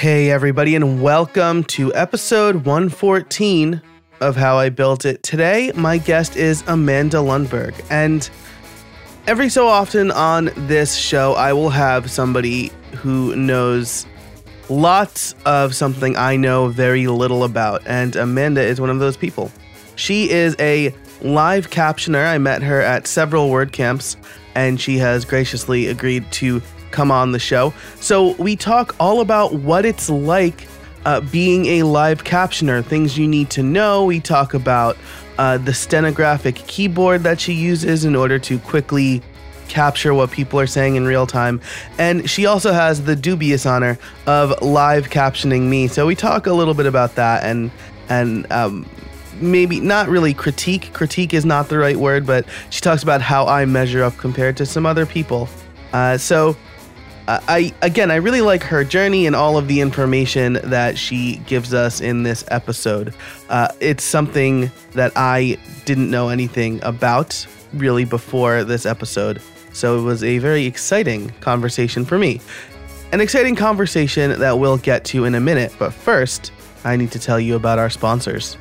Hey, everybody, and welcome to episode 114 of How I Built It. Today, my guest is Amanda Lundberg, and every so often on this show, I will have somebody who knows lots of something I know very little about, and Amanda is one of those people. She is a live captioner. I met her at several WordCamps, and she has graciously agreed to come on the show. So we talk all about what it's like uh, being a live captioner, things you need to know. We talk about uh, the stenographic keyboard that she uses in order to quickly capture what people are saying in real time. And she also has the dubious honor of live captioning me. So we talk a little bit about that and and um, maybe not really critique. Critique is not the right word, but she talks about how I measure up compared to some other people. Uh, so I again, I really like her journey and all of the information that she gives us in this episode. Uh, it's something that I didn't know anything about really before this episode, so it was a very exciting conversation for me. An exciting conversation that we'll get to in a minute, but first, I need to tell you about our sponsors.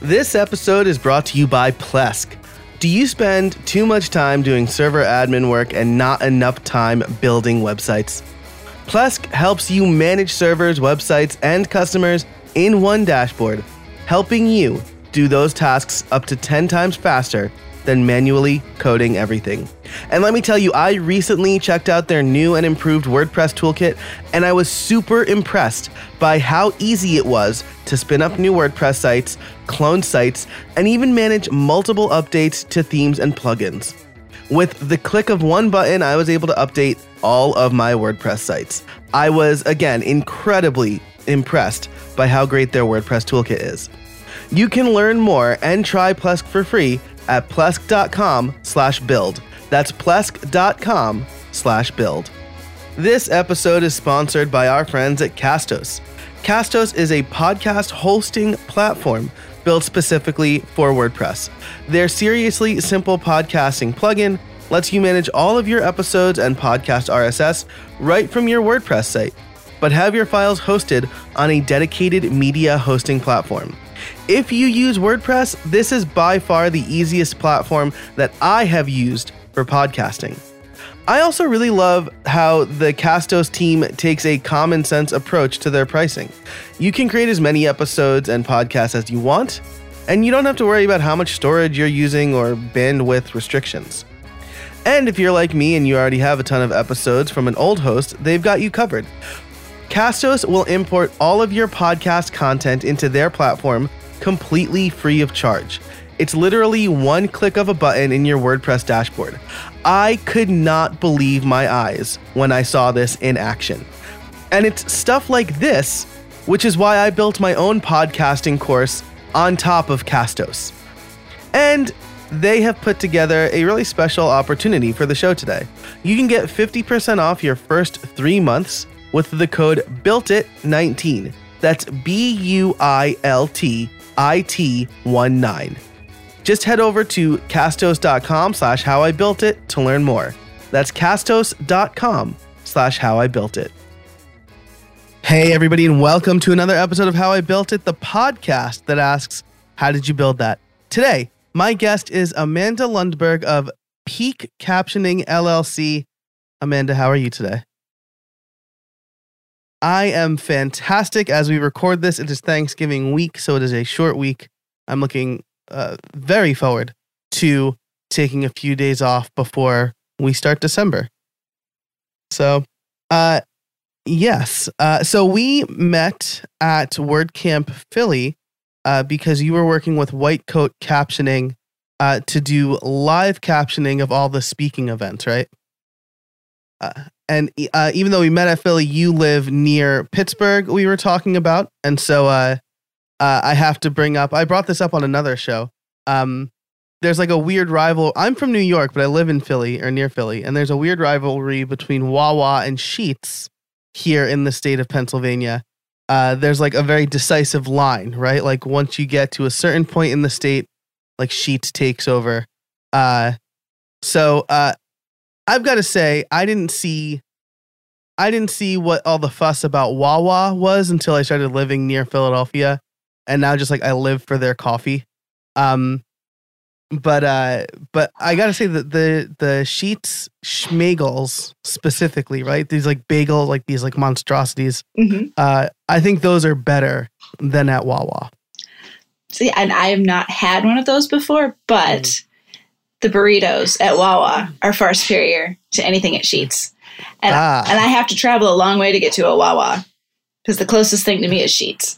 This episode is brought to you by Plesk. Do you spend too much time doing server admin work and not enough time building websites? Plesk helps you manage servers, websites, and customers in one dashboard, helping you do those tasks up to 10 times faster than manually coding everything. And let me tell you, I recently checked out their new and improved WordPress toolkit, and I was super impressed by how easy it was to spin up new WordPress sites, clone sites, and even manage multiple updates to themes and plugins. With the click of one button, I was able to update all of my WordPress sites. I was, again, incredibly impressed by how great their WordPress toolkit is. You can learn more and try Plesk for free at plesk.com slash build. That's plesk.com slash build. This episode is sponsored by our friends at Castos. Castos is a podcast hosting platform built specifically for WordPress. Their seriously simple podcasting plugin lets you manage all of your episodes and podcast RSS right from your WordPress site, but have your files hosted on a dedicated media hosting platform. If you use WordPress, this is by far the easiest platform that I have used for podcasting. I also really love how the Castos team takes a common sense approach to their pricing. You can create as many episodes and podcasts as you want, and you don't have to worry about how much storage you're using or bandwidth restrictions. And if you're like me and you already have a ton of episodes from an old host, they've got you covered. Castos will import all of your podcast content into their platform completely free of charge. It's literally one click of a button in your WordPress dashboard. I could not believe my eyes when I saw this in action. And it's stuff like this, which is why I built my own podcasting course on top of Castos. And they have put together a really special opportunity for the show today. You can get 50% off your first three months with the code BUILTIT19. That's B U I L T I T 1 9. Just head over to castos.com slash how I built it to learn more. That's castos.com slash how I built it. Hey, everybody, and welcome to another episode of How I Built It, the podcast that asks, How did you build that? Today, my guest is Amanda Lundberg of Peak Captioning LLC. Amanda, how are you today? I am fantastic as we record this. It is Thanksgiving week, so it is a short week. I'm looking uh, very forward to taking a few days off before we start December. So, uh, yes. Uh, so we met at WordCamp Philly uh, because you were working with White Coat Captioning uh, to do live captioning of all the speaking events, right? Uh, and uh, even though we met at Philly, you live near Pittsburgh. We were talking about, and so uh, uh, I have to bring up. I brought this up on another show. Um, there's like a weird rival. I'm from New York, but I live in Philly or near Philly, and there's a weird rivalry between Wawa and Sheetz here in the state of Pennsylvania. Uh, there's like a very decisive line, right? Like once you get to a certain point in the state, like Sheetz takes over. Uh, so uh, I've got to say, I didn't see. I didn't see what all the fuss about Wawa was until I started living near Philadelphia, and now just like I live for their coffee. Um, but uh, but I gotta say that the the Sheetz schmagels specifically, right? These like bagel, like these like monstrosities. hmm Uh, I think those are better than at Wawa. See, and I have not had one of those before, but Mm. the burritos at Wawa are far superior to anything at Sheetz. And, Ah. and I have to travel a long way to get to a Wawa because the closest thing to me is Sheetz.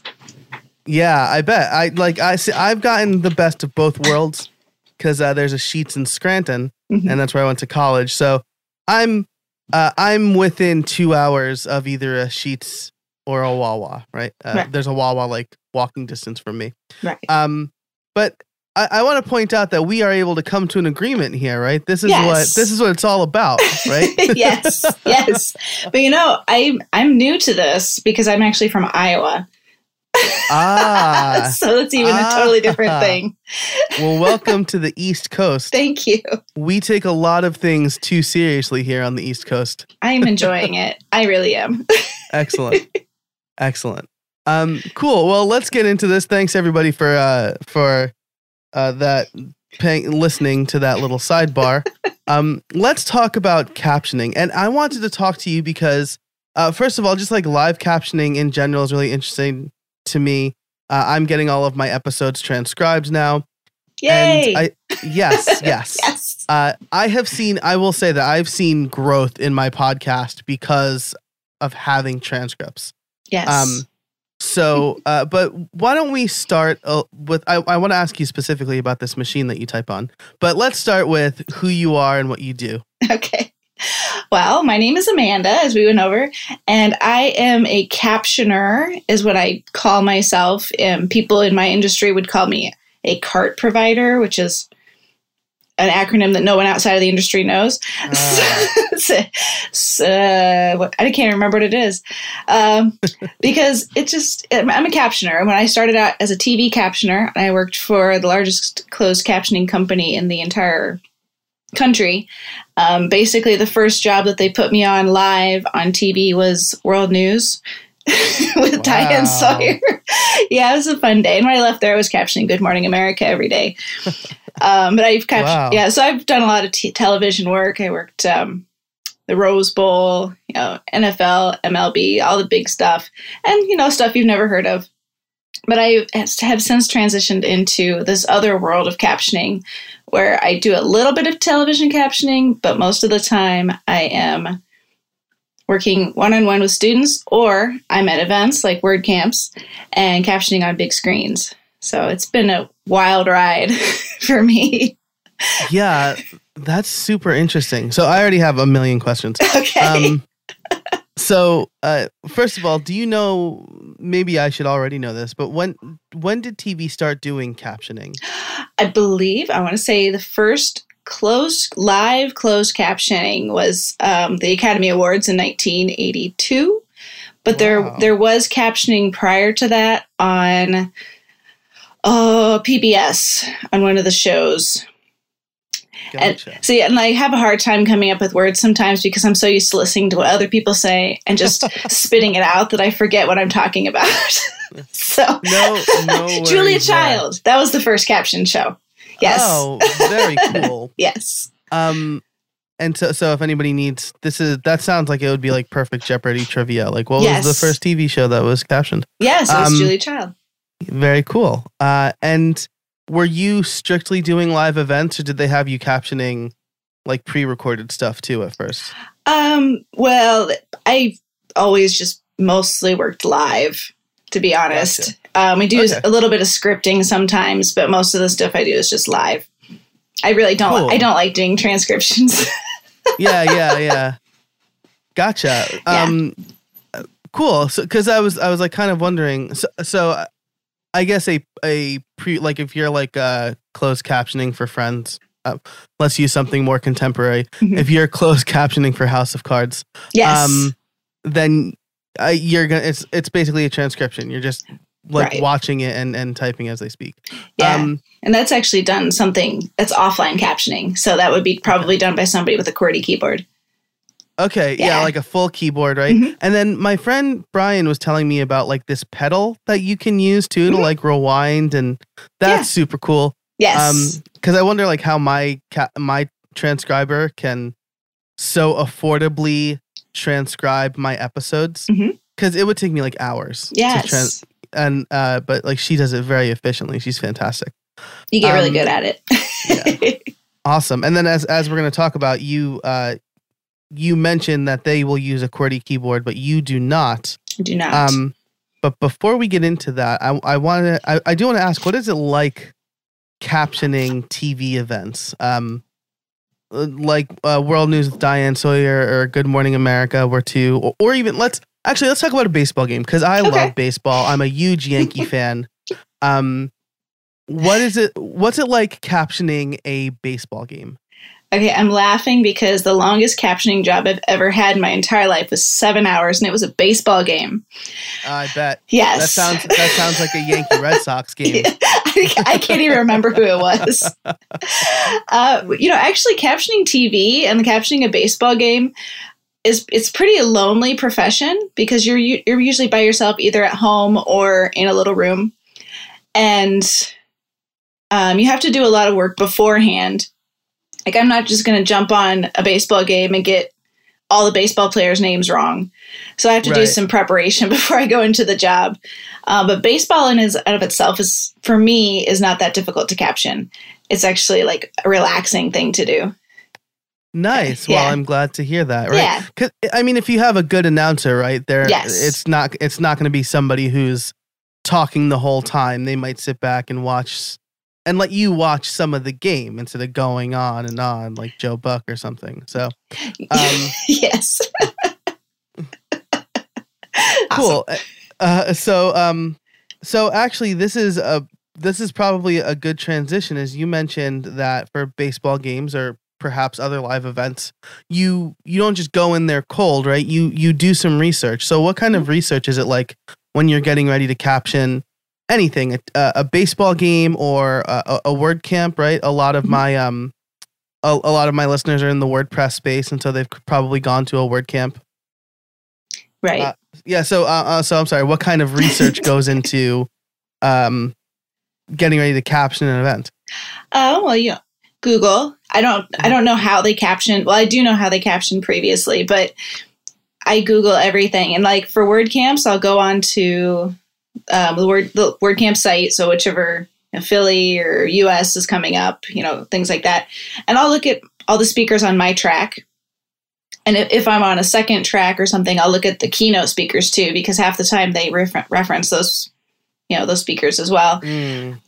Yeah, I bet. I like I see, I've gotten the best of both worlds because uh, there's a Sheetz in Scranton, Mhm. and that's where I went to college. So I'm uh, I'm within two hours of either a Sheetz or a Wawa. Right? Uh, Right. There's a Wawa like walking distance from me. Right. Um, but I, I want to point out that we are able to come to an agreement here. Right? This is Yes. what this is what it's all about. Right? yes, yes. But you know, I'm I'm new to this because I'm actually from Iowa, ah. so it's even a totally different Ah. thing. Well, welcome to the East Coast. Thank you. We take a lot of things too seriously here on the East Coast. I'm enjoying it. I really am. Excellent. Excellent. Um cool. Well, let's get into this. Thanks everybody for uh for uh that paying listening to that little sidebar. Um let's talk about captioning. And I wanted to talk to you because uh first of all, just like live captioning in general is really interesting to me. Uh, I'm getting all of my episodes transcribed now. Yay! And I yes, yes. yes. Uh, I have seen, I will say that I've seen growth in my podcast because of having transcripts. Yes. Um, so, uh, but why don't we start uh, with? I, I want to ask you specifically about this machine that you type on, but let's start with who you are and what you do. Okay. Well, my name is Amanda, as we went over, and I am a captioner, is what I call myself. Um, people in my industry would call me a CART provider, which is an acronym that no one outside of the industry knows. Ah. So- so, uh, I can't remember what it is um, because it just I'm I'm a captioner. When I started out as a TV captioner, I worked for the largest closed captioning company in the entire country. Um, basically, the first job that they put me on live on TV was World News with Diane Sawyer. yeah, it was a fun day. And when I left there, I was captioning Good Morning America every day. um, but I've captioned, Wow. yeah, so I've done a lot of t- television work. I worked um, the Rose Bowl, you know, NFL, MLB, all the big stuff, and you know, stuff you've never heard of. But I have since transitioned into this other world of captioning where I do a little bit of television captioning, but most of the time I am working one on one with students or I'm at events like WordCamps and captioning on big screens. So it's been a wild ride for me. Yeah, that's super interesting. So I already have a million questions. Okay. Um, so uh, first of all, do you know? Maybe I should already know this, but when when did TV start doing captioning? I believe I want to say the first closed live closed captioning was um, the Academy Awards in 1982, but there Wow. there was captioning prior to that on oh PBS on one of the shows. Gotcha. And see, and I have a hard time coming up with words sometimes because I'm so used to listening to what other people say and just spitting it out that I forget what I'm talking about. so no, no. Julia. Child, that was the first caption show. Yes. Oh, very cool. Yes. Um, and so so if anybody needs this is that sounds like it would be like perfect Jeopardy trivia. Like what was the first TV show that was captioned? Yes, it was Um, Julia Child. Very cool. Uh, and were you strictly doing live events, or did they have you captioning like pre-recorded stuff too at first? Um, well, I always just mostly worked live, to be honest. Um, we do Okay. a little bit of scripting sometimes, but most of the stuff I do is just live. I really don't. Cool. I don't like doing transcriptions. yeah, yeah, yeah. Gotcha. Yeah. Um, cool. So, because I was, I was like kind of wondering. So, so I guess a a pre like if you're like uh closed captioning for friends. Uh, let's use something more contemporary. Mhm. If you're closed captioning for House of Cards, yes. um, then uh, you're gonna. It's it's basically a transcription. You're just like Right. watching it and and typing as they speak. yeah. Um, and that's actually done something that's offline captioning. So that would be probably done by somebody with a QWERTY keyboard. Okay, yeah. Yeah. like a full keyboard, right? Mhm. And then my friend Brian was telling me about like this pedal that you can use too to Mhm. like rewind, and that's Yeah. super cool. Yes. Um, because I wonder like how my ca- my transcriber can so affordably transcribe my episodes because it would take me like hours. to yes. trans- and uh, but like she does it very efficiently. She's fantastic. you get really um, good at it. Awesome. And then as as we're going to talk about you uh you mentioned that they will use a QWERTY keyboard but you do not. Do not. Um but before we get into that, I I want to I, I do want to ask what is it like captioning TV events? Um uh, like uh, World News with Diane Sawyer or Good Morning America were two or, or even let's actually let's talk about a baseball game because I Okay. love baseball. I'm a huge Yankee fan. Um what is it what's it like captioning a baseball game? Okay, I'm laughing because the longest captioning job I've ever had in my entire life was seven hours, and it was a baseball game. I bet. Yes, That sounds that sounds like a Yankee Red Sox game. I can't even remember who it was. Uh, you know, actually, captioning TV and the captioning a baseball game is it's pretty a lonely profession because you're you're usually by yourself either at home or in a little room, and um, you have to do a lot of work beforehand. Like, I'm not just going to jump on a baseball game and get all the baseball players' names wrong. So I have to do some preparation before I go into the job. Uh, but baseball in is, out of itself is, for me, is not that difficult to caption. It's actually like a relaxing thing to do. Nice. Well, I'm glad to hear that. Right. Yeah. Cause, I mean, if you have a good announcer, right there, Yes. it's not it's not going to be somebody who's talking the whole time. They might sit back and watch and let you watch some of the game instead of going on and on like Joe Buck or something. So Um, yes. cool. Uh, so um, so actually, this is a this is probably a good transition, as you mentioned that for baseball games or perhaps other live events, you you don't just go in there cold, right? You you do some research. So, what kind of research is it like when you're getting ready to caption? Anything, a, a baseball game or a, a- WordCamp, right? A lot of Mhm. my um, a, a lot of my listeners are in the WordPress space, and so they've probably gone to a WordCamp. Right. Uh, Yeah. So, uh, uh, so I'm sorry. What kind of research goes into um, getting ready to caption an event? Oh well, you Google. I don't. I don't know how they caption. Well, I do know how they captioned previously, but I Google everything. And like for WordCamps, I'll go on to um, the word the WordCamp site. So whichever you know, Philly or US is coming up, you know, things like that. And I'll look at all the speakers on my track. And if, if I'm on a second track or something, I'll look at the keynote speakers too, because half the time they refer- reference those, you know, those speakers as well Mm,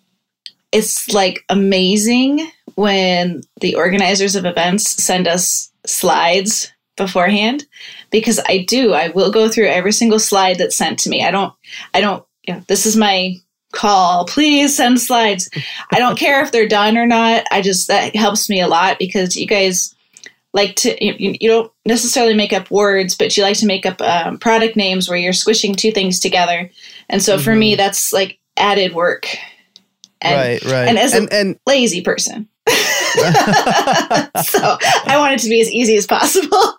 it's like amazing when the organizers of events send us slides beforehand because I do I will go through every single slide that's sent to me. I don't I don't you know, this is my call. Please send slides. I don't care if they're done or not. I just that helps me a lot because you guys like to you, you don't necessarily make up words, but you like to make up um, product names where you're squishing two things together. And so for Mhm. me, that's like added work. And right. Right. and as a- and, and lazy person. so I want it to be as easy as possible.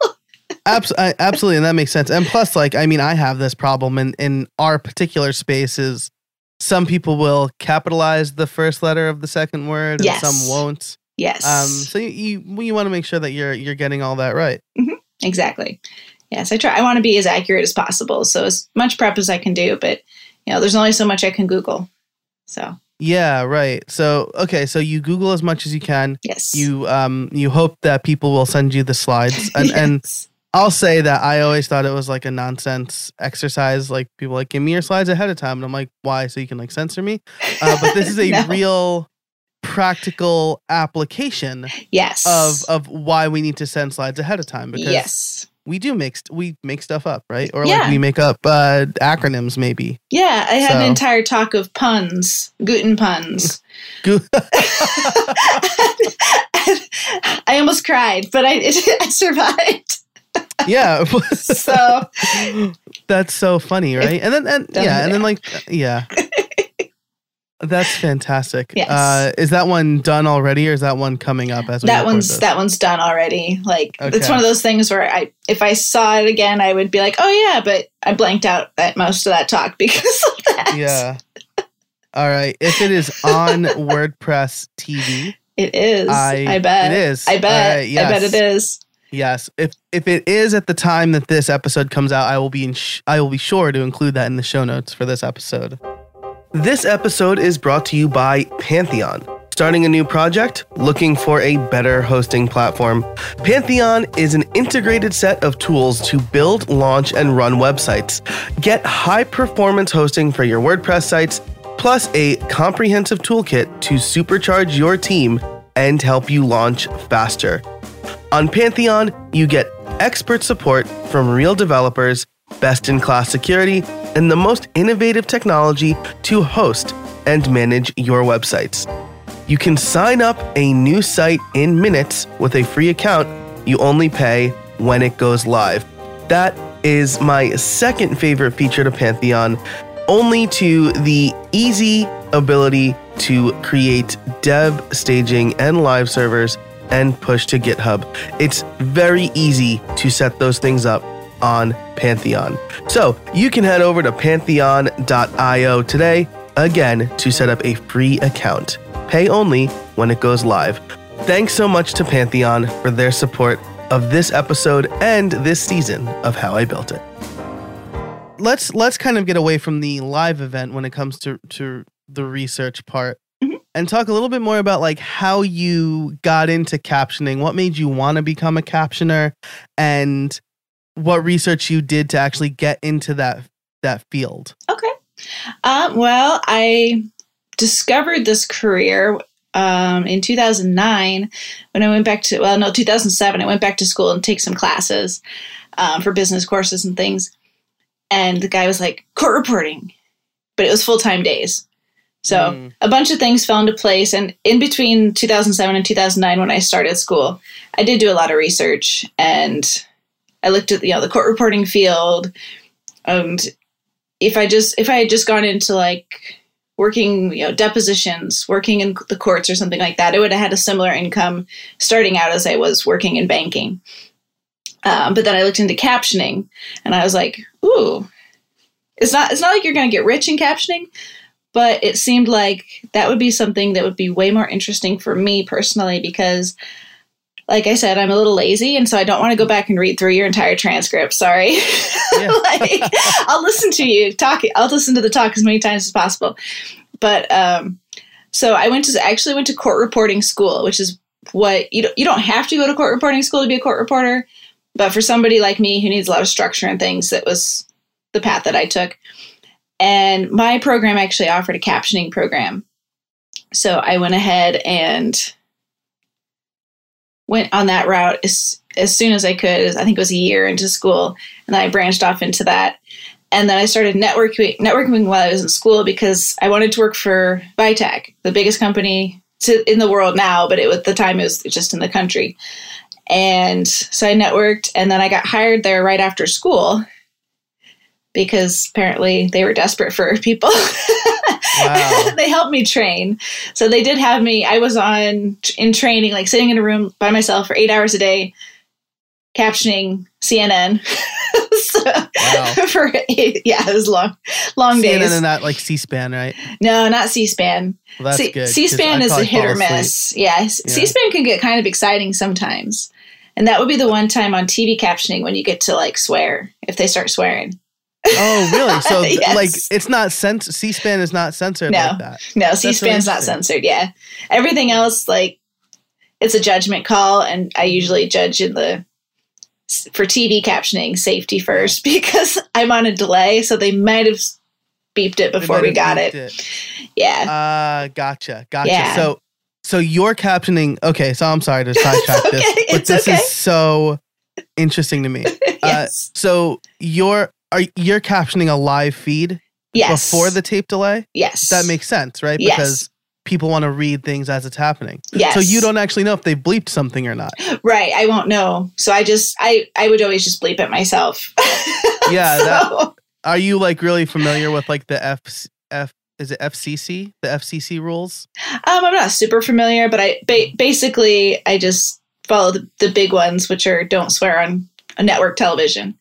Abs- I- absolutely, and that makes sense. And plus, like, I mean, I have this problem in in our particular spaces. Some people will capitalize the first letter of the second word, and some won't. yes. Um, so you you, you want to make sure that you're you're getting all that right. exactly. Yes, I try. I want to be as accurate as possible. So as much prep as I can do, but you know, there's only so much I can Google. So Yeah, right. So okay, so you Google as much as you can. yes, You um you hope that people will send you the slides, and and Yes. I'll say that I always thought it was like a nonsense exercise. Like people like give me your slides ahead of time, and I'm like, why? So you can like censor me? Uh, but this is a No. real practical application yes of of why we need to send slides ahead of time because yes, we do mixed we make stuff up, right? Or like we make up uh, acronyms, maybe. yeah. I had an entire talk of puns, Guten puns. Go- I almost cried, but I I survived. Yeah, So that's so funny, right? And then and yeah, and then like yeah. That's fantastic. Yes. Uh, is that one done already, or is that one coming up as we that one's this? that one's done already. Like it's one of those things where I if I saw it again, I would be like, oh yeah, but I blanked out at most of that talk because of that. Yeah. All right. If it is on WordPress TV, It is. I, I, bet. it is. I bet. Right, I bet it is. Yes. If if it is at the time that this episode comes out, I will be sh- I will be sure to include that in the show notes for this episode. This episode is brought to you by Pantheon. Starting a new project? Looking for a better hosting platform? Pantheon is an integrated set of tools to build, launch, and run websites. Get high performance hosting for your WordPress sites, plus a comprehensive toolkit to supercharge your team and help you launch faster. On Pantheon, you get expert support from real developers, best in class security, and the most innovative technology to host and manage your websites. You can sign up a new site in minutes with a free account. You only pay when it goes live. That is my second favorite feature to Pantheon, only to the easy ability to create dev, staging, and live servers and push to GitHub. It's very easy to set those things up on Pantheon. So you can head over to pantheon.io today, again, to set up a free account. Pay only when it goes live. Thanks so much to Pantheon for their support of this episode and this season of How I Built It. Let's let's kind of get away from the live event when it comes to to the research part. And talk a little bit more about like how you got into captioning, what made you want to become a captioner and what research you did to actually get into that that field. Okay. Um, well, I discovered this career um, in 2009 when I went back to, well, no, 2007. I went back to school and take some classes um, for business courses and things. And the guy was like, court reporting, but it was full time days. So Mm. a bunch of things fell into place. And in between 2007 and 2009, when I started school, I did do a lot of research and I looked at you know the court reporting field. And if I just if I had just gone into like working you know depositions, working in the courts or something like that, I would have had a similar income starting out as I was working in banking. Um, but then I looked into captioning, and I was like, ooh, it's not it's not like you're going to get rich in captioning, but it seemed like that would be something that would be way more interesting for me personally because like I said, I'm a little lazy, and so I don't want to go back and read through your entire transcript. Sorry. Yeah. like, I'll listen to you talk. I'll listen to the talk as many times as possible. But um, so I went to actually went to court reporting school, which is what you don't, you don't have to go to court reporting school to be a court reporter. But for somebody like me who needs a lot of structure and things, that was the path that I took. And my program actually offered a captioning program. So I went ahead and went on that route as, as soon as I could. I think it was a year into school. And then I branched off into that. And then I started networking, networking while I was in school because I wanted to work for VITAC, the biggest company to, in the world now, but it, at the time it was just in the country. And so I networked, and then I got hired there right after school because apparently they were desperate for people. Wow. they helped me train. So they did have me, I was on in training, like sitting in a room by myself for eight hours a day, captioning CNN. so, Wow. for eight, yeah, it was long, long CNN days. and not like C-SPAN, right? no, not C-SPAN. Well, that's C- good. C-SPAN is a hit or miss. Yeah, s- Yeah. C-SPAN can get kind of exciting sometimes. And that would be the one time on TV captioning when you get to like swear if they start swearing. Oh, really? So, Yes. like, it's not cens- C-SPAN is not censored No. like that. No, really C-SPAN's not censored. Yeah, everything else like it's a judgment call, and I usually judge in the for TV captioning safety first because I'm on a delay, so they might have beeped it before we got beeped it. Yeah, Uh, gotcha, gotcha. Yeah. So, so your captioning. Okay, so I'm sorry to sidetrack okay, this, but this okay. is so interesting to me. yes, So you're are you're captioning a live feed yes, before the tape delay? yes, That makes sense, right? Yes. Because people want to read things as it's happening. yes. So you don't actually know if they bleeped something or not. Right, I won't know. So I just I I would always just bleep it myself. Yeah, So- that- Are you like really familiar with like the F F is it FCC? The FCC rules? Um, I'm not super familiar, but I ba- basically I just follow the, the big ones, which are don't swear on a network television.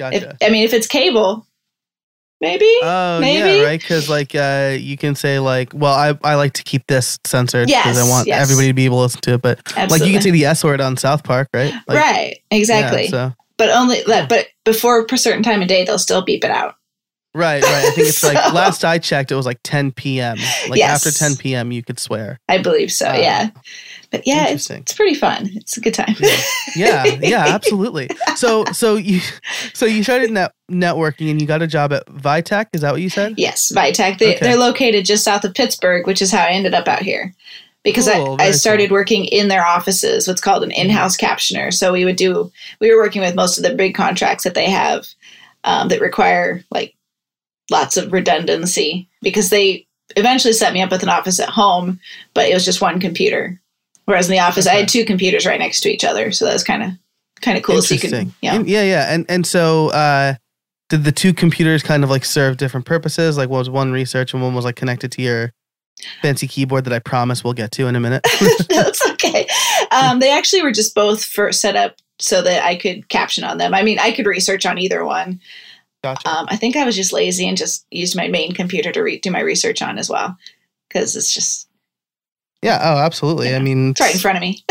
Gotcha. If, I mean, if it's cable, maybe. Oh maybe. yeah, right. Because like uh, you can say like, well, I, I like to keep this censored because I want yes. everybody to be able to listen to it. But Absolutely. like you can say the S word on South Park, right? Like, right, exactly. Yeah, so but only that. But before a certain time of day, they'll still beep it out. Right, right. I think it's like last I checked, it was like 10 p.m. Like Yes. after 10 p.m. you could swear. I believe so. Uh, yeah. But yeah, it's, it's pretty fun. It's a good time. Yeah, yeah, absolutely. So so you so you started net, networking and you got a job at VITAC. Is that what you said? Yes, VITAC. They, Okay. They're located just south of Pittsburgh, which is how I ended up out here. Because Cool, I, I started cool. working in their offices, what's called an in house captioner. So we would do, we were working with most of the big contracts that they have um, that require like lots of redundancy because they eventually set me up with an office at home, but it was just one computer. Whereas in the office, I had two computers right next to each other. So that was kind of, kind of cool. So you could, Interesting. yeah. Yeah, yeah. And and so uh did the two computers kind of like serve different purposes? Like what was one research and one was like connected to your fancy keyboard that I promise we'll get to in a minute? That's okay. Um, they actually were just both for set up so that I could caption on them. I mean, I could research on either one. Gotcha. Um, I think I was just lazy and just used my main computer to re- do my research on as well because it's just yeah, oh absolutely. I mean it's right in front of me.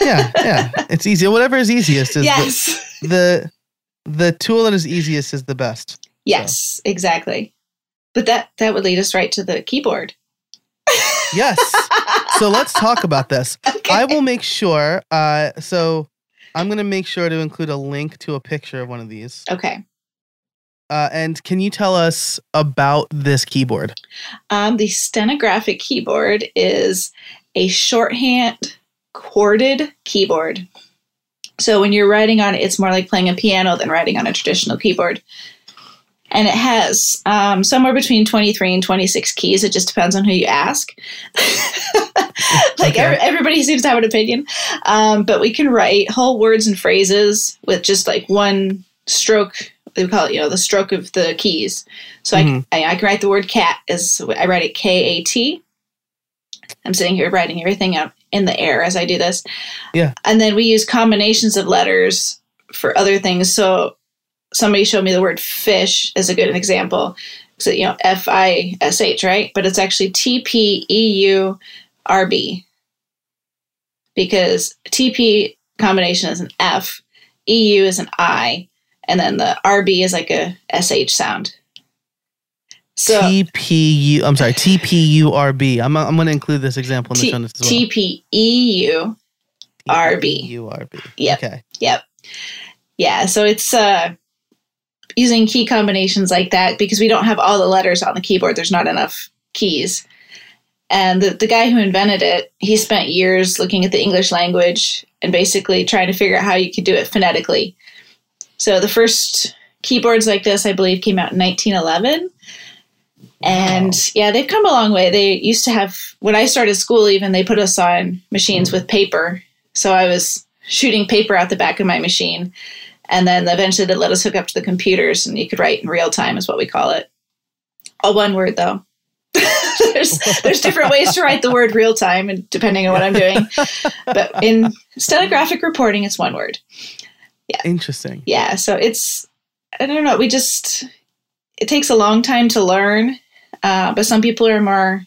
yeah, yeah. It's easy. Whatever is easiest is the, yes, the the tool that is easiest is the best. yes, exactly. But that that would lead us right to the keyboard. Yes. So let's talk about this. Okay. I will make sure. Uh, so I'm gonna make sure to include a link to a picture of one of these. Okay. Uh, and can you tell us about this keyboard? Um, the stenographic keyboard is a shorthand corded keyboard. So when you're writing on it, it's more like playing a piano than writing on a traditional keyboard. And it has um, somewhere between 23 and 26 keys. It just depends on who you ask. like Okay. every, everybody seems to have an opinion. Um, but we can write whole words and phrases with just like one stroke. We call it, you know, the stroke of the keys. So Mhm. I, I, I can write the word cat as I write it K A T. I'm sitting here writing everything out in the air as I do this. Yeah. And then we use combinations of letters for other things. So somebody showed me the word fish as a good example. So, you know, F I S H, right? But it's actually T P E U R B because TP combination is an F, EU is an I, and then the RB is like a SH sound. So TPU. I'm sorry, TPURB. I'm I'm going to include this example in the T- show notes as well. TPEU, TPURB. Yep. Okay. Yep. Yeah, so it's uh using key combinations like that because we don't have all the letters on the keyboard. There's not enough keys. And the, the guy who invented it, he spent years looking at the English language and basically trying to figure out how you could do it phonetically. So the first keyboards like this, I believe, came out in 1911. And Wow. yeah, they've come a long way. They used to have, when I started school, even, they put us on machines with paper. So I was shooting paper out the back of my machine. And then eventually they let us hook up to the computers and you could write in real time, is what we call it. All one word, though. there's there's different ways to write the word real time and depending on what I'm doing. But in stenographic reporting, it's one word. Interesting. Yeah, so it's I don't know. We just it takes a long time to learn, uh, but some people are more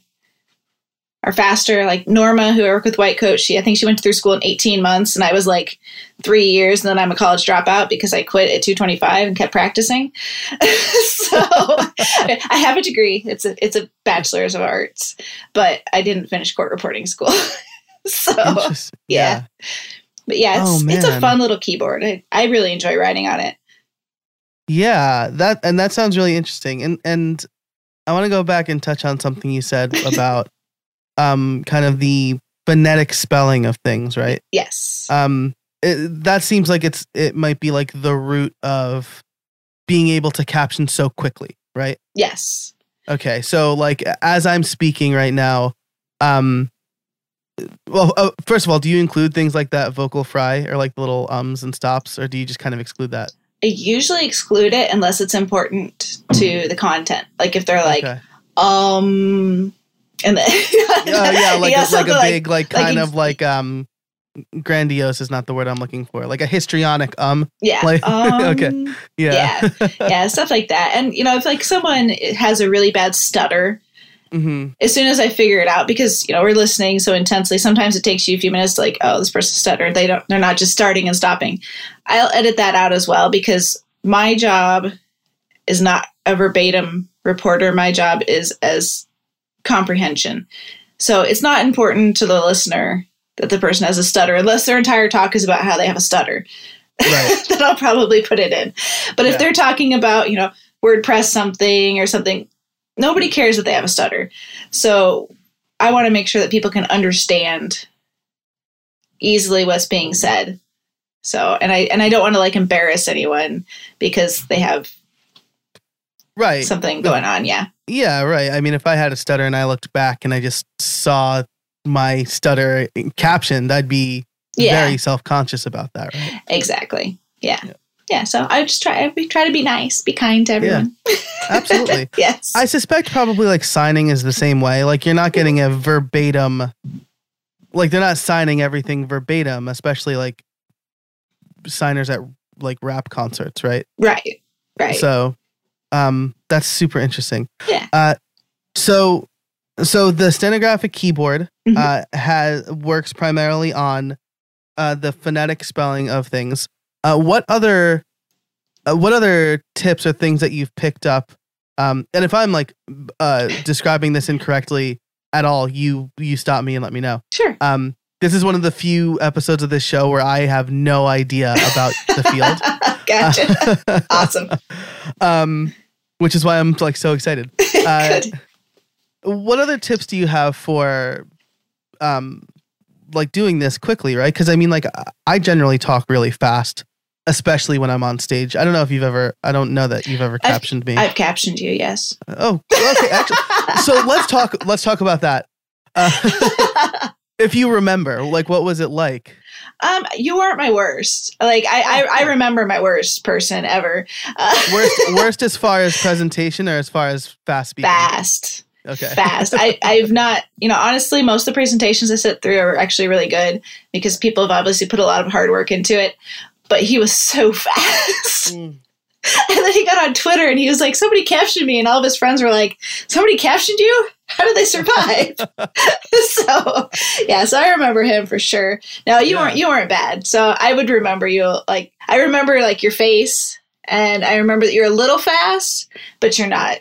are faster. Like Norma, who I work with White Coat, she I think she went through school in 18 months, and I was like three years, and then I'm a college dropout because I quit at 225 and kept practicing. so I have a degree. It's a it's a bachelor's of arts, but I didn't finish court reporting school. so Interesting. yeah. But yeah, it's Oh, it's a fun little keyboard. I, I really enjoy writing on it. Yeah, that and that sounds really interesting. And and I want to go back and touch on something you said about um kind of the phonetic spelling of things, right? Yes. Um it, that seems like it's it might be like the root of being able to caption so quickly, right? yes. Okay, so like as I'm speaking right now, um, well, uh, first of all, do you include things like that vocal fry or like the little ums and stops, or do you just kind of exclude that? I usually exclude it unless it's important to the content. Like if they're like okay. um, and then Oh yeah, like a, like a big, like, like kind ex- of like um, grandiose is not the word I'm looking for. Like a histrionic um. yeah, like- okay. um, Yeah. yeah, stuff like that. And you know, if like someone has a really bad stutter, hmm as soon as I figure it out, because you know we're listening so intensely, sometimes it takes you a few minutes to like, oh, this person stuttered. They don't. They're not just starting and stopping. I'll edit that out as well because my job is not a verbatim reporter. My job is as comprehension. So it's not important to the listener that the person has a stutter unless their entire talk is about how they have a stutter. Right. then I'll probably put it in. But if they're talking about, you know, WordPress something or something, nobody cares that they have a stutter. So I want to make sure that people can understand easily what's being said. So and I and I don't want to like embarrass anyone because they have Right. something going on. Yeah. Yeah, right. I mean, if I had a stutter and I looked back and I just saw my stutter captioned, I'd be Yeah. very self conscious about that, right? Exactly. Yeah. Yeah. Yeah. So I just try I try to be nice, be kind to everyone. Absolutely. yes. I suspect probably like signing is the same way. Like you're not getting a verbatim, like they're not signing everything verbatim, especially like signers at like rap concerts, right? right. Right. So, um, that's super interesting. Yeah. Uh, so, so the stenographic keyboard Mhm. uh has works primarily on uh the phonetic spelling of things. Uh, what other, uh, what other tips or things that you've picked up? Um, and if I'm like uh describing this incorrectly at all, you you stop me and let me know. sure. Um, this is one of the few episodes of this show where I have no idea about the field. gotcha. Awesome. um, which is why I'm like so excited. Uh, Good. What other tips do you have for, um, like doing this quickly, right? Because I mean, like I generally talk really fast, especially when I'm on stage. I don't know if you've ever. I don't know that you've ever I've- captioned me. I've captioned you, yes. oh, okay. Actually, so let's talk. Let's talk about that. Uh, if you remember, like, what was it like? um, you weren't my worst. Like I, I, I remember my worst person ever. Uh, Worst, worst as far as presentation or as far as fast speaking? fast. Okay. fast. I, I've not, you know, honestly, most of the presentations I sit through are actually really good because people have obviously put a lot of hard work into it. But he was so fast. Mm. And then he got on Twitter and he was like, somebody captioned me. And all of his friends were like, somebody captioned you? How did they survive? so yeah, so I remember him for sure. No, you Yeah. weren't you weren't bad. So I would remember you like I remember like your face and I remember that you're a little fast, but you're not.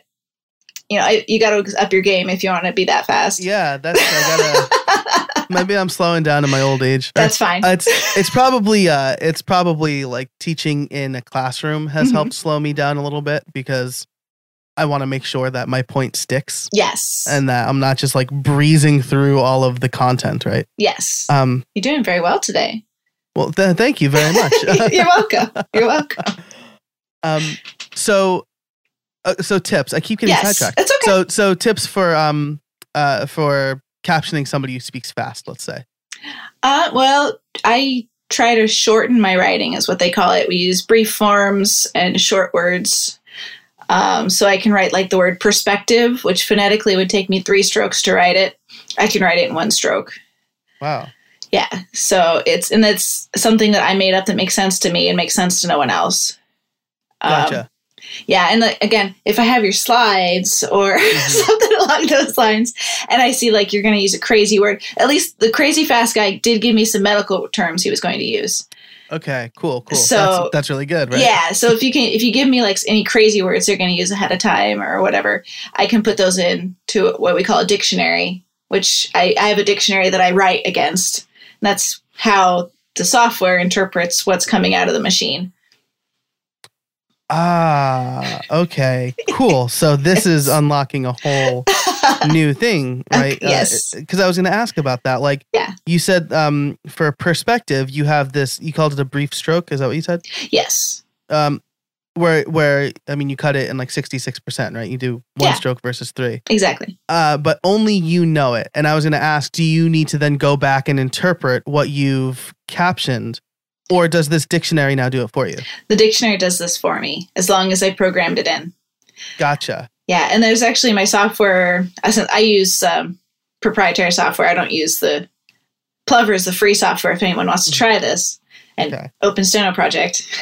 You know, I, you got to up your game if you want to be that fast. Yeah, that's I gotta. Maybe I'm slowing down in my old age. That's fine. Uh, it's it's probably uh it's probably like teaching in a classroom has Mhm. helped slow me down a little bit because I want to make sure that my point sticks yes. and that I'm not just like breezing through all of the content, right? yes. Um. You're doing very well today. Well, th- thank you very much. You're welcome. You're welcome. um. So, uh, so tips. I keep getting yes. sidetracked. It's okay. So, so tips for um uh for captioning somebody who speaks fast. Let's say. Uh, well, I try to shorten my writing, is what they call it. We use brief forms and short words. Um, so I can write like the word perspective, which phonetically would take me three strokes to write it. I can write it in one stroke. Wow. Yeah. So it's, and that's something that I made up that makes sense to me and makes sense to no one else. Um, Gotcha. Yeah, and like, again, if I have your slides or Mhm. something along those lines, and I see like you're going to use a crazy word, at least the crazy fast guy did give me some medical terms he was going to use. okay. Cool. Cool. so- that's, that's really good, right? Yeah, so if you can, if you give me like any crazy words they're going to use ahead of time or whatever, I can put those in to what we call a dictionary, which I, I have a dictionary that I write against. And that's how the software interprets what's coming out of the machine. Ah, okay, cool. So this is unlocking a whole new thing, right? Okay, yes. Because I was going to ask about that. Like, Yeah. you said um, for perspective, you have this. You called it a brief stroke. Is that what you said? yes. Um, where where I mean, you cut it in like sixty six percent, right? You do one Yeah. stroke versus three. Exactly. Uh, but only you know it. And I was going to ask, do you need to then go back and interpret what you've captioned, or does this dictionary now do it for you? The dictionary does this for me as long as I programmed it in. Gotcha. Yeah, and there's actually my software. I use um, proprietary software. I don't use the Plover is the free software if anyone wants to try this. And Okay. Open Steno Project.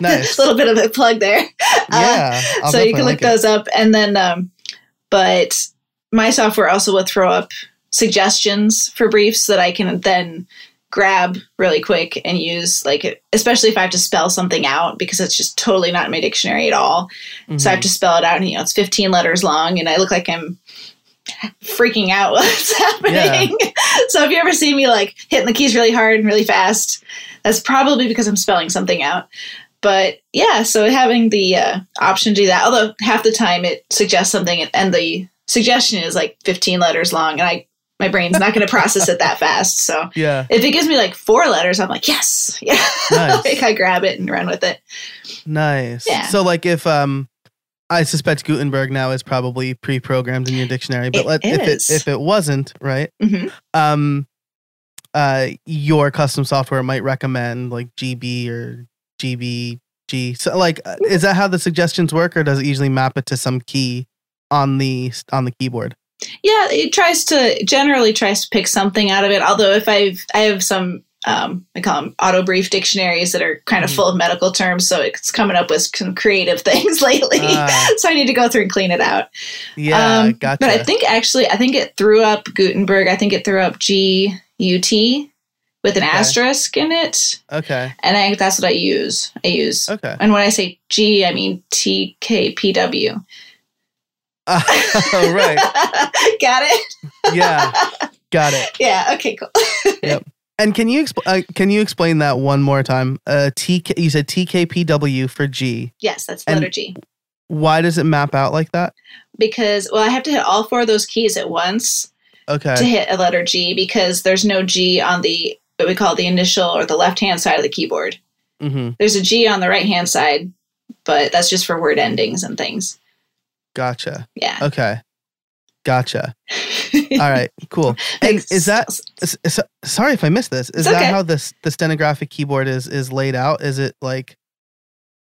Nice. a little bit of a plug there. Uh, Yeah. I'll so you can look link it. those up, and then, um, but my software also will throw up suggestions for briefs that I can then grab really quick and use like especially if I have to spell something out because it's just totally not in my dictionary at all. So I have Mhm. to spell it out and you know it's 15 letters long and I look like I'm freaking out what's happening. so if you ever see me like hitting the keys really hard and really fast, that's probably because I'm spelling something out. But yeah, so having the uh, option to do that, although half the time it suggests something and the suggestion is like 15 letters long and I my brain's not going to process it that fast. So Yeah. if it gives me like four letters, I'm like, yes, yeah. Nice. like I grab it and run with it. Nice. Yeah. So like if um I suspect Gutenberg now is probably pre-programmed in your dictionary, but It let, if it if it wasn't, right? hmm Um uh your custom software might recommend like GB or GBG. So like uh, is that how the suggestions work or does it usually map it to some key on the on the keyboard? Yeah, it tries to generally tries to pick something out of it. Although if I've I have some um, I call them auto brief dictionaries that are kind of Mhm. full of medical terms, so it's coming up with some creative things lately. Ah. so I need to go through and clean it out. Yeah, Um, gotcha. But I think actually, I think it threw up Gutenberg. I think it threw up G U T with an Okay. asterisk in it, okay. and I that's what I use. I use, Okay. and when I say G, I mean T K P W. oh, right. Got it. Yeah. Got it. Yeah. Okay. Cool. Yep. And can you expl- uh, can you explain that one more time? Uh, TK, you said TKPW for G. Yes, that's the And- letter G. Why does it map out like that? Because well, I have to hit all four of those keys at once Okay. to hit a letter G because there's no G on the what we call the initial or the left hand side of the keyboard. Mm-hmm. There's a G on the right hand side, but that's just for word endings and things. Gotcha. Yeah. Okay. Gotcha. All right. Cool. And is that s- s- sorry if I missed this? Is that okay. how this the stenographic keyboard is is laid out? Is it like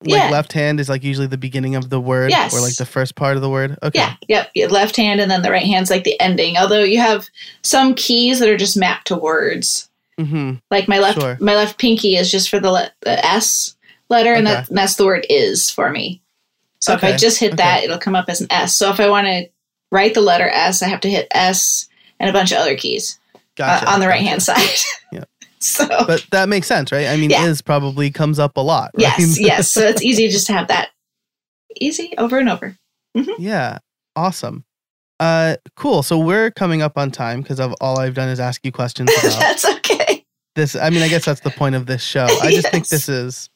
like Yeah. left hand is like usually the beginning of the word Yes. or like the first part of the word? Okay. Yeah, yep. yeah, Left hand and then the right hand's like the ending. Although you have some keys that are just mapped to words. Mm-hmm. Like my left Sure. my left pinky is just for the, le- the S letter, and Okay. that, that's the word is for me. So if I just hit okay. that, it'll come up as an S. So if I want to write the letter S, I have to hit S and a bunch of other keys Gotcha. uh, on the right gotcha. hand side. Yep. So But that makes sense, right? I mean, Yeah. is probably comes up a lot. Right? yes, yes. So it's easy just to have that easy over and over. yeah. Awesome. Uh, cool. So we're coming up on time because of all I've done is ask you questions about that's okay. this. I mean, I guess that's the point of this show. I just think this is,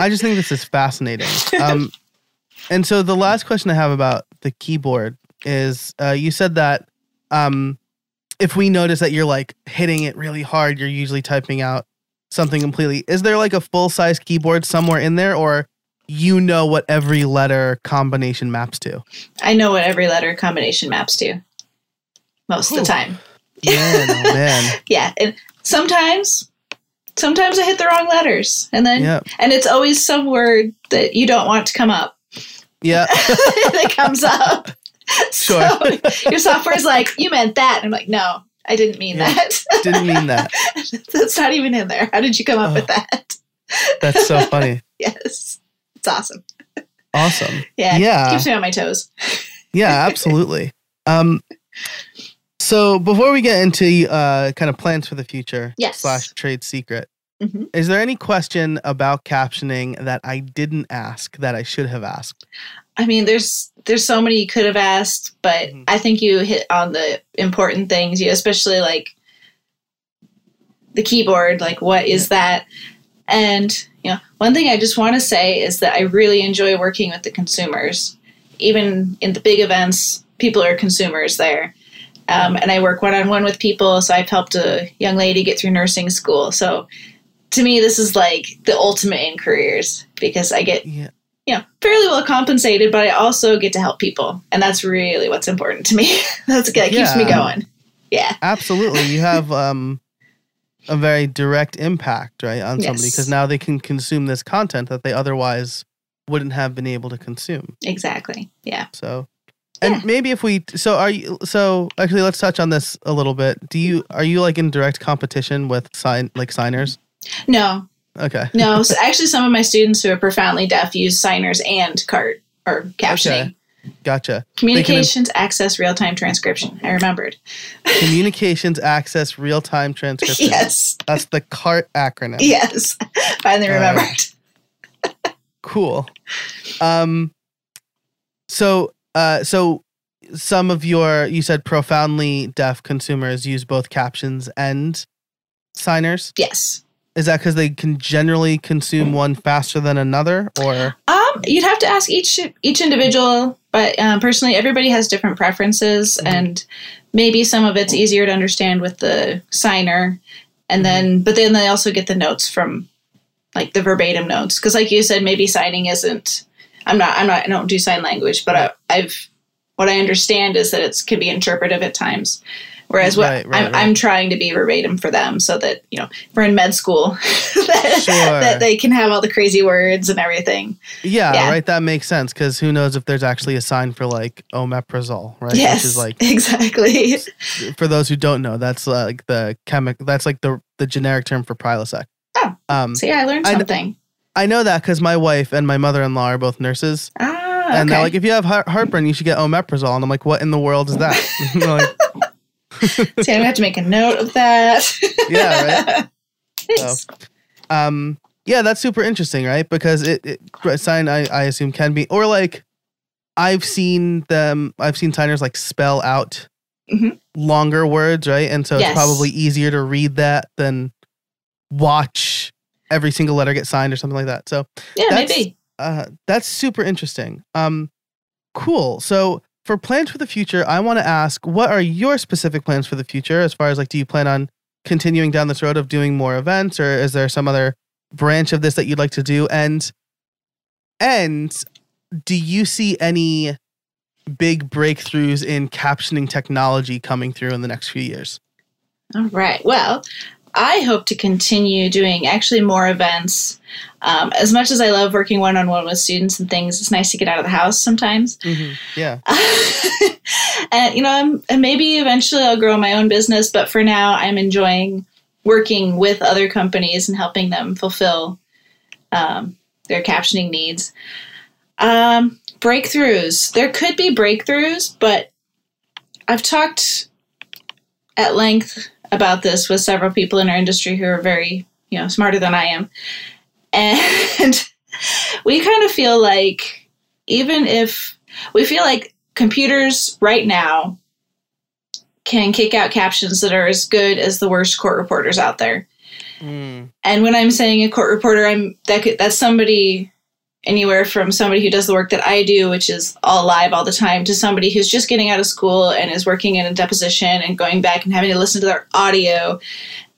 I just think this is fascinating. Um, and so the last question I have about the keyboard is, uh, you said that, um, if we notice that you're like hitting it really hard, you're usually typing out something completely. Is there like a full size keyboard somewhere in there, or you know what every letter combination maps to? I know what every letter combination maps to most of the time. Man, oh man. Yeah, and sometimes, sometimes I hit the wrong letters, and then Yeah. and it's always some word that you don't want to come up Yeah. that comes up. Sure. So your software is like, you meant that, and I'm like, no, I didn't mean Yeah. that. Didn't mean that. That's not even in there. How did you come up Oh. with that? That's so funny. Yes, it's awesome. Awesome. Yeah, Yeah. keeps me on my toes. Yeah, absolutely. um, so before we get into uh, kind of plans for the future Yes. slash trade secret, Mhm. is there any question about captioning that I didn't ask that I should have asked? I mean, there's there's so many you could have asked, but Mhm. I think you hit on the important things. You especially like the keyboard. Like, what is that? And you know, one thing I just want to say is that I really enjoy working with the consumers. Even in the big events, people are consumers there. Um, and I work one on one with people. So I've helped a young lady get through nursing school. So to me, this is like the ultimate in careers because I get Yeah. you know, fairly well compensated, but I also get to help people. And that's really what's important to me. that's that keeps me going. Yeah. Absolutely. You have um, a very direct impact, right, on somebody because now they can consume this content that they otherwise wouldn't have been able to consume. Exactly. Yeah. So, and Yeah. maybe if we, so are you, so actually let's touch on this a little bit. Do you, are you like in direct competition with sign, like signers? No, Okay. no. so actually, some of my students who are profoundly deaf use signers and CART or captioning. Gotcha. Communications access real time transcription. I remembered. Communications access real time transcription. yes. That's the CART acronym. Yes. Finally Uh, remembered. Cool. Um so uh so some of your you said profoundly deaf consumers use both captions and signers. yes. Is that cuz they can generally consume one faster than another or Um, you'd have to ask each each individual, but um, personally, everybody has different preferences, Mhm. and maybe some of it's easier to understand with the signer, and then but then they also get the notes from like the verbatim notes because, like you said, maybe signing isn't. I'm not. I'm not. I don't do sign language, but I, I've what I understand is that it can be interpretive at times. Whereas what Right, right, I'm, right. I'm trying to be verbatim for them so that, you know, we're in med school, that, Sure. that they can have all the crazy words and everything. Yeah, Yeah. right. That makes sense because who knows if there's actually a sign for like omeprazole, right? yes, Which is like exactly. for those who don't know, that's like the chemic. That's like the the generic term for Prilosec. Oh. Um, See, I learned something. I know that because my wife and my mother in law are both nurses, ah, and they're like, if you have heart- heartburn, you should get omeprazole. And I'm like, what in the world is that? Like, See, I'm gonna have to make a note of that. Yeah, right. Thanks. um, yeah, that's super interesting, right? Because it, it sign I, I assume can be or like I've seen them. I've seen signers like spell out Mhm. longer words, right? And so Yes. it's probably easier to read that than watch every single letter get signed or something like that. So yeah, that's- maybe. uh, that's super interesting. Um, cool. So for plans for the future, I want to ask, what are your specific plans for the future? As far as like, do you plan on continuing down this road of doing more events, or is there some other branch of this that you'd like to do? And and do you see any big breakthroughs in captioning technology coming through in the next few years? All right. Well, I hope to continue doing actually more events. Um, as much as I love working one on one with students and things, it's nice to get out of the house sometimes. Yeah. and you know, I'm, and maybe eventually I'll grow my own business, but for now, I'm enjoying working with other companies and helping them fulfill um, their captioning needs. Um, breakthroughs. There could be breakthroughs, but I've talked at length about this with several people in our industry who are very, you know, smarter than I am. And we kind of feel like even if we feel like computers right now can kick out captions that are as good as the worst court reporters out there. Mm, And when I'm saying a court reporter, I'm that could, that's somebody anywhere from somebody who does the work that I do, which is all live all the time, to somebody who's just getting out of school and is working in a deposition and going back and having to listen to their audio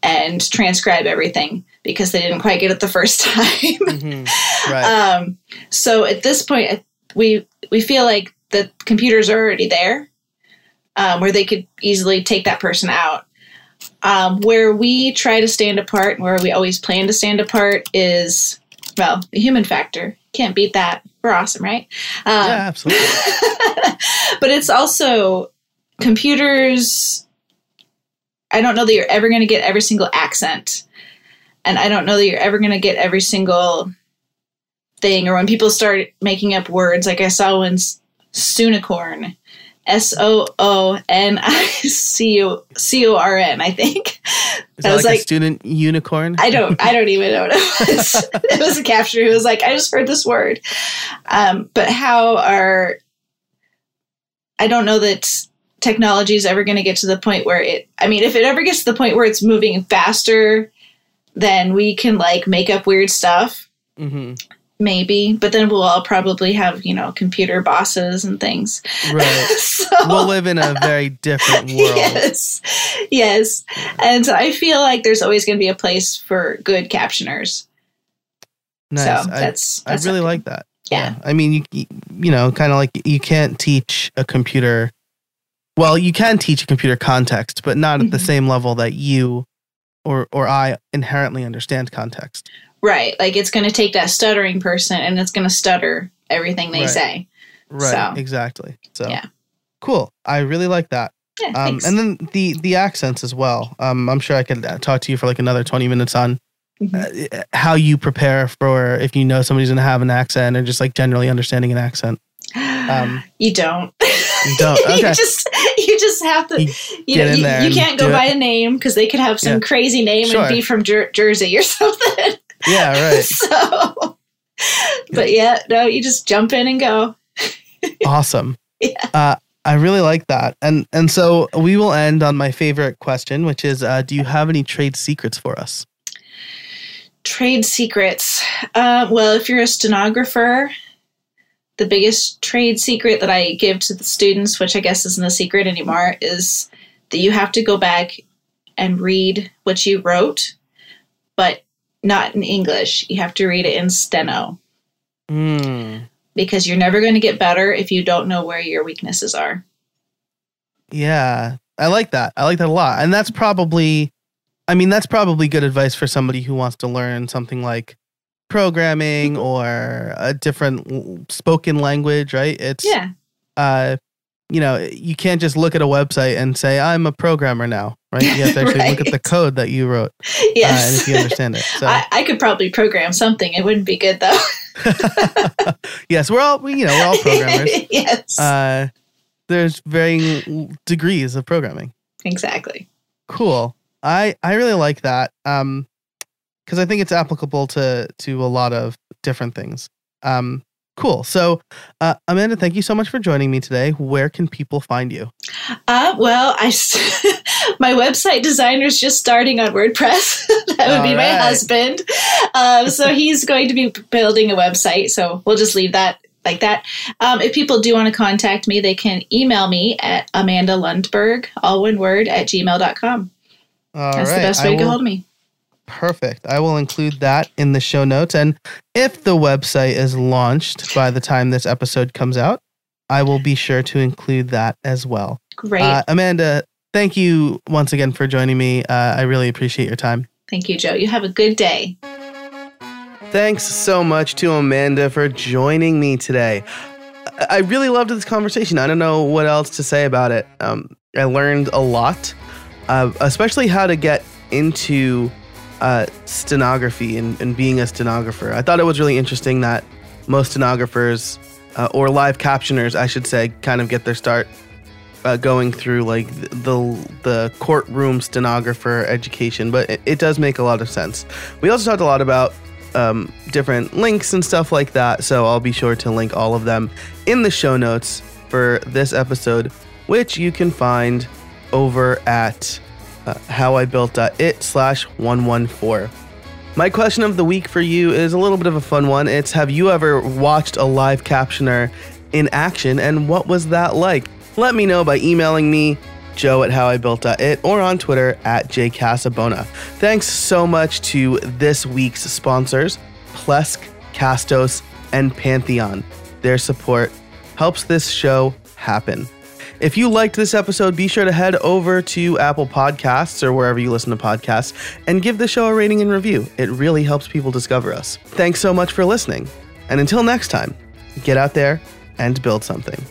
and transcribe everything because they didn't quite get it the first time. mhm, Right. Um, so at this point, we we feel like the computers are already there, um, where they could easily take that person out. Um, where we try to stand apart, and where we always plan to stand apart, is well, the human factor. Can't beat that. We're awesome, right? Um, yeah, absolutely. but it's also computers. I don't know that you're ever going to get every single accent, and I don't know that you're ever going to get every single thing. Or when people start making up words, like I saw one's Soonicorn, S O O N I C O C O R N. I think Is I was like, like- student unicorn? I don't I don't even know what it was. it was a capture who was like, I just heard this word. Um, but how are I don't know that technology is ever going to get to the point where it I mean, if it ever gets to the point where it's moving faster then we can like make up weird stuff, hmm maybe. But then we'll all probably have, you know, computer bosses and things. Right. so we'll live in a very different world. Yes. Yes. And I feel like there's always going to be a place for good captioners. Nice. So I, that's, I really like that. Yeah. I mean, you you- know, kind of like you can't teach a computer. Well, you can teach a computer context, but not at the Mhm. same level that you or or I inherently understand context. Right. Like it's going to take that stuttering person and it's going to stutter everything they Right. say. Right. So- Exactly. So Yeah. cool. I really like that. Yeah. Um, thanks. and then the the accents as well. Um, I'm sure I could uh, talk to you for like another 20 minutes on Mhm. uh, how you prepare for if you know somebody's going to have an accent or just like generally understanding an accent. um, you don't. You don't? you Okay. just you just have to. You You, know, you, you can't go it. by a name because they could have some Yeah. crazy name Sure. and be from Jer- Jersey or something. Yeah, right. so, but yeah, no, you just jump in and go. awesome. Yeah. Uh, I really like that. And and so we will end on my favorite question, which is uh, do you have any trade secrets for us? Trade secrets. Uh, well, if you're a stenographer, the biggest trade secret that I give to the students, which I guess isn't a secret anymore, is that you have to go back and read what you wrote, but not in English. You have to read it in steno Mm, because you're never going to get better if you don't know where your weaknesses are. yeah. I like that. I like that a lot. And that's probably I mean, that's probably good advice for somebody who wants to learn something like programming or a different spoken language, right? It's Yeah. uh you know, you can't just look at a website and say I'm a programmer now, right? You have to actually look at the code that you wrote uh, and Yes. if you understand it. So I, I could probably program something. It wouldn't be good though. yes, we're all we- you know we're all programmers. yes. Uh, there's varying degrees of programming. exactly. Cool. I I really like that. Um, because I think it's applicable to to a lot of different things. Um, cool. So, uh, Amanda, thank you so much for joining me today. Where can people find you? Uh, well, I my website designer's just starting on WordPress. that would be All my husband. Um, so he's going to be building a website. So we'll just leave that like that. Um, if people do want to contact me, they can email me at Amanda Lundberg, all one word, at gmail.com. All That's the right, best I way to get hold of me. Perfect. I will include that in the show notes. And if the website is launched by the time this episode comes out, I will be sure to include that as well. Great. Uh, Amanda, thank you once again for joining me. Uh, I really appreciate your time. Thank you, Joe. You have a good day. Thanks so much to Amanda for joining me today. I- really loved this conversation. I don't know what else to say about it. Um, I learned a lot, uh, especially how to get into uh, stenography and, and being a stenographer. I thought it was really interesting that most stenographers uh, or live captioners, I should say, kind of get their start uh, going through like the the courtroom stenographer education. But it, it does make a lot of sense. We also talked a lot about um, different links and stuff like that. So I'll be sure to link all of them in the show notes for this episode, which you can find over at uh, howibuilt.it slash 114. My question of the week for you is a little bit of a fun one. It's Have you ever watched a live captioner in action and what was that like? Let me know by emailing me, joe at howibuilt.it, or on Twitter at jcasabona. Thanks so much to this week's sponsors, Plesk, Castos, and Pantheon. Their support helps this show happen. If you liked this episode, be sure to head over to Apple Podcasts or wherever you listen to podcasts and give the show a rating and review. It really helps people discover us. Thanks so much for listening. And until next time, get out there and build something.